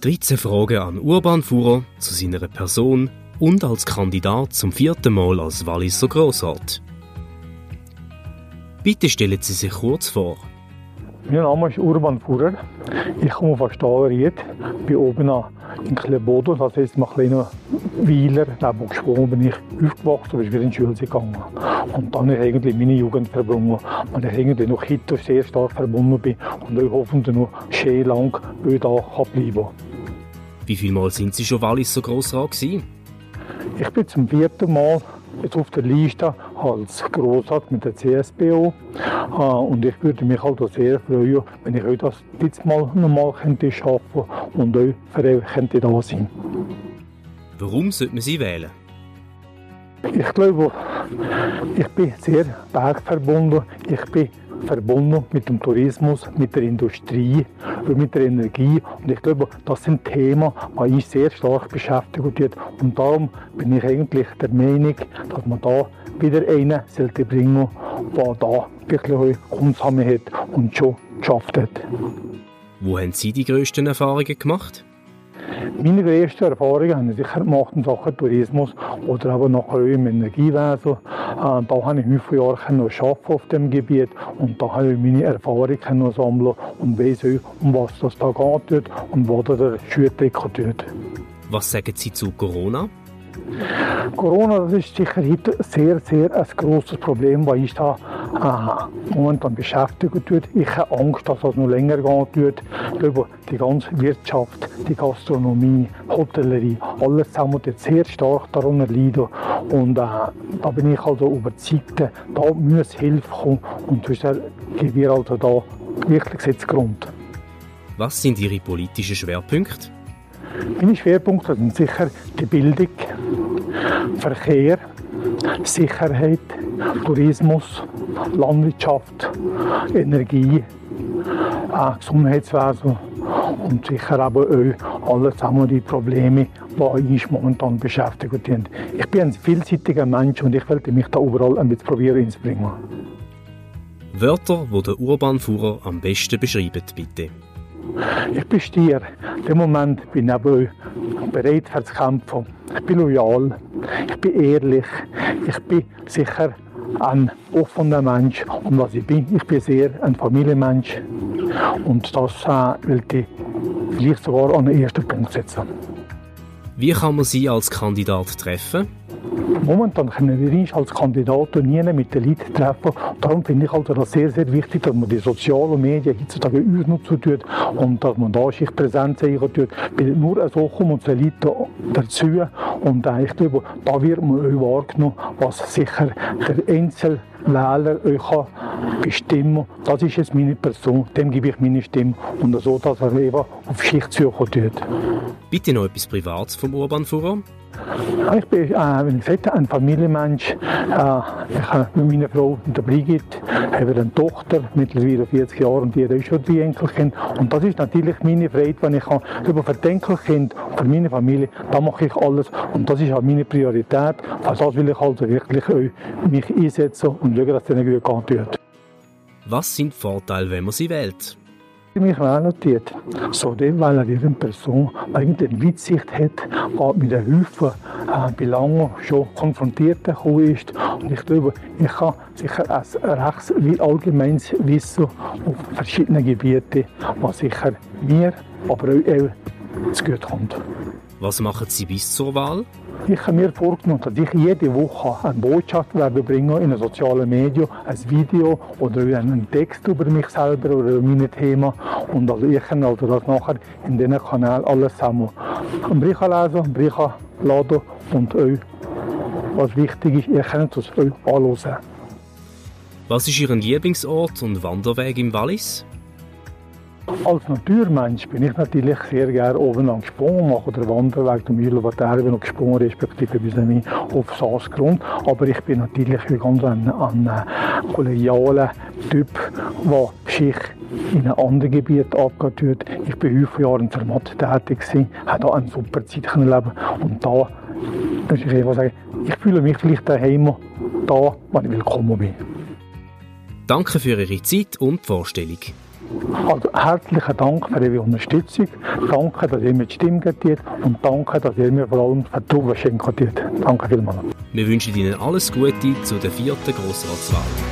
13 Fragen an Urban Fuhrer zu seiner Person und als Kandidat zum vierten Mal als Walliser Grossrat. Bitte stellen Sie sich kurz vor. Mein Name ist Urban Fuhrer. Ich komme von Stahlried, bin oben in Klebodo, das heisst ein kleiner Weiler, neben bin ich aufgewachsen, bin wieder in die Schule gegangen. Und dann ich eigentlich meine Jugend verbunden. Und ich irgendwie noch heute sehr stark verbunden bin und ich hoffentlich noch schön lang hier bleiben kann. Wie viele Mal sind Sie schon Walliser Grossrat gewesen? Ich bin zum vierten Mal jetzt auf der Liste als Grossrat mit der CSBO. Ah, und ich würde mich halt auch sehr freuen, wenn ich euch das jetzt mal nochmal könnte schaffen und euch für euch könnte da sein. Warum sollte man sie wählen? Ich glaube, ich bin sehr bergverbunden. Ich bin verbunden mit dem Tourismus, mit der Industrie und mit der Energie. Und ich glaube, das sind Themen, die uns sehr stark beschäftigt. Und darum bin ich eigentlich der Meinung, dass man da wieder einen sollte bringen, der da wirklich Kunsthamme hat und schon geschafft hat. Wo haben Sie die grössten Erfahrungen gemacht? Meine grössten Erfahrungen habe ich sicher gemacht in Sachen Tourismus oder aber nachher im Energiewesen. Äh, da habe ich viele Jahre arbeiten auf dem Gebiet und da habe ich meine Erfahrungen sammeln und weiß auch, um was das da geht und wo der Schuh tut. Was sagen Sie zu Corona? Corona das ist sicher heute sehr, sehr ein grosses Problem, das uns da äh, momentan beschäftigt wird. Ich habe Angst, dass das noch länger gehen wird. Über die ganze Wirtschaft, die Gastronomie, Hotellerie, alles zusammen wird sehr stark darunter leiden. Und äh, da bin ich also überzeugt, da muss Hilfe kommen und sonst geben wir also da wirklich Sitzgrund. Was sind Ihre politischen Schwerpunkte? Meine Schwerpunkte sind sicher die Bildung, Verkehr, Sicherheit, Tourismus, Landwirtschaft, Energie, äh, Gesundheitswesen und sicher aber auch alle zusammen die Probleme, die uns momentan beschäftigen. Ich bin ein vielseitiger Mensch und ich werde mich da überall ein bisschen probieren einzubringen. Wörter, die der Urbanfuhrer am besten beschreibt, bitte. Ich bin Stier. In dem Moment bin ich aber bereit für zu kämpfen. Ich bin loyal, ich bin ehrlich, ich bin sicher ein offener Mensch. Und was ich bin, ich bin sehr ein Familienmensch. Und das äh, will ich vielleicht sogar an den ersten Punkt setzen. Wie kann man Sie als Kandidat treffen? Momentan können wir uns als Kandidaten nie mit den Leuten treffen. Darum finde ich also das sehr, sehr wichtig, dass man die sozialen Medien heutzutage ausnutzen tut und dass man da sich präsent zeigen tut. Nur so kommen unsere Leute dazu und ich glaube, da wird man auch wahrgenommen, was sicher der Einzelwähler euch bestimmen kann. Das ist jetzt meine Person, dem gebe ich meine Stimme und so, dass er eben auf Schicht suchen tut. Bitte noch etwas Privates vom Urbanführer. Ich bin, äh, wie gesagt, ein Familienmensch. Äh, ich habe mit meiner Frau, der Brigitte, haben eine Tochter, mittlerweile 40 Jahre, und die hat auch schon drei Enkelkinder. Und das ist natürlich meine Freude, wenn ich kann, über für die Enkelkind und für meine Familie, da mache ich alles. Und das ist auch meine Priorität. Für das will ich also wirklich auch mich einsetzen und schauen, dass es ihnen gut geht. Was sind die Vorteile, wenn man sie wählt? Mich notiert. So dem, weil er eine Person eigentlich eine Weitsicht hat, geht mit den Haufen äh, Belangen schon konfrontiert ist. Und ich glaube, ich kann sicher ein rechts wie allgemeines Wissen auf verschiedenen Gebieten, was sicher mir, aber auch zu gut kommt. Was machen Sie bis zur Wahl? Ich habe mir vorgenommen, dass ich jede Woche eine Botschaft werde bringen in den sozialen Medien, ein Video oder einen Text über mich selber oder über meine Themen. Und also ich kann also das nachher in diesen Kanal alles sammeln. Einen Brief lesen, Brief laden und euch, was wichtig ist, ihr könnt es euch anhören. Was ist Ihr Lieblingsort und Wanderweg im Wallis? Als Naturmensch bin ich natürlich sehr gerne oben lang gesprungen, mache den Wanderweg der Mühlenwaterbe noch gesprungen, respektive bis auf Saasgrund. Aber ich bin natürlich ganz ein, ein kollegialer Typ, der sich in einem anderen Gebiet abgeht. Ich bin fünf Jahre in Zermatt tätig, habe da eine super Zeit erleben und da muss ich einfach sagen, ich fühle mich vielleicht daheim da, wenn ich willkommen bin. Danke für Ihre Zeit und die Vorstellung. Also herzlichen Dank für Ihre Unterstützung. Danke, dass ihr mir die Stimme gebt und danke, dass ihr mir vor allem Vertrauen schenkt. Danke vielmals. Wir wünschen Ihnen alles Gute zu der vierten Grossratswahl.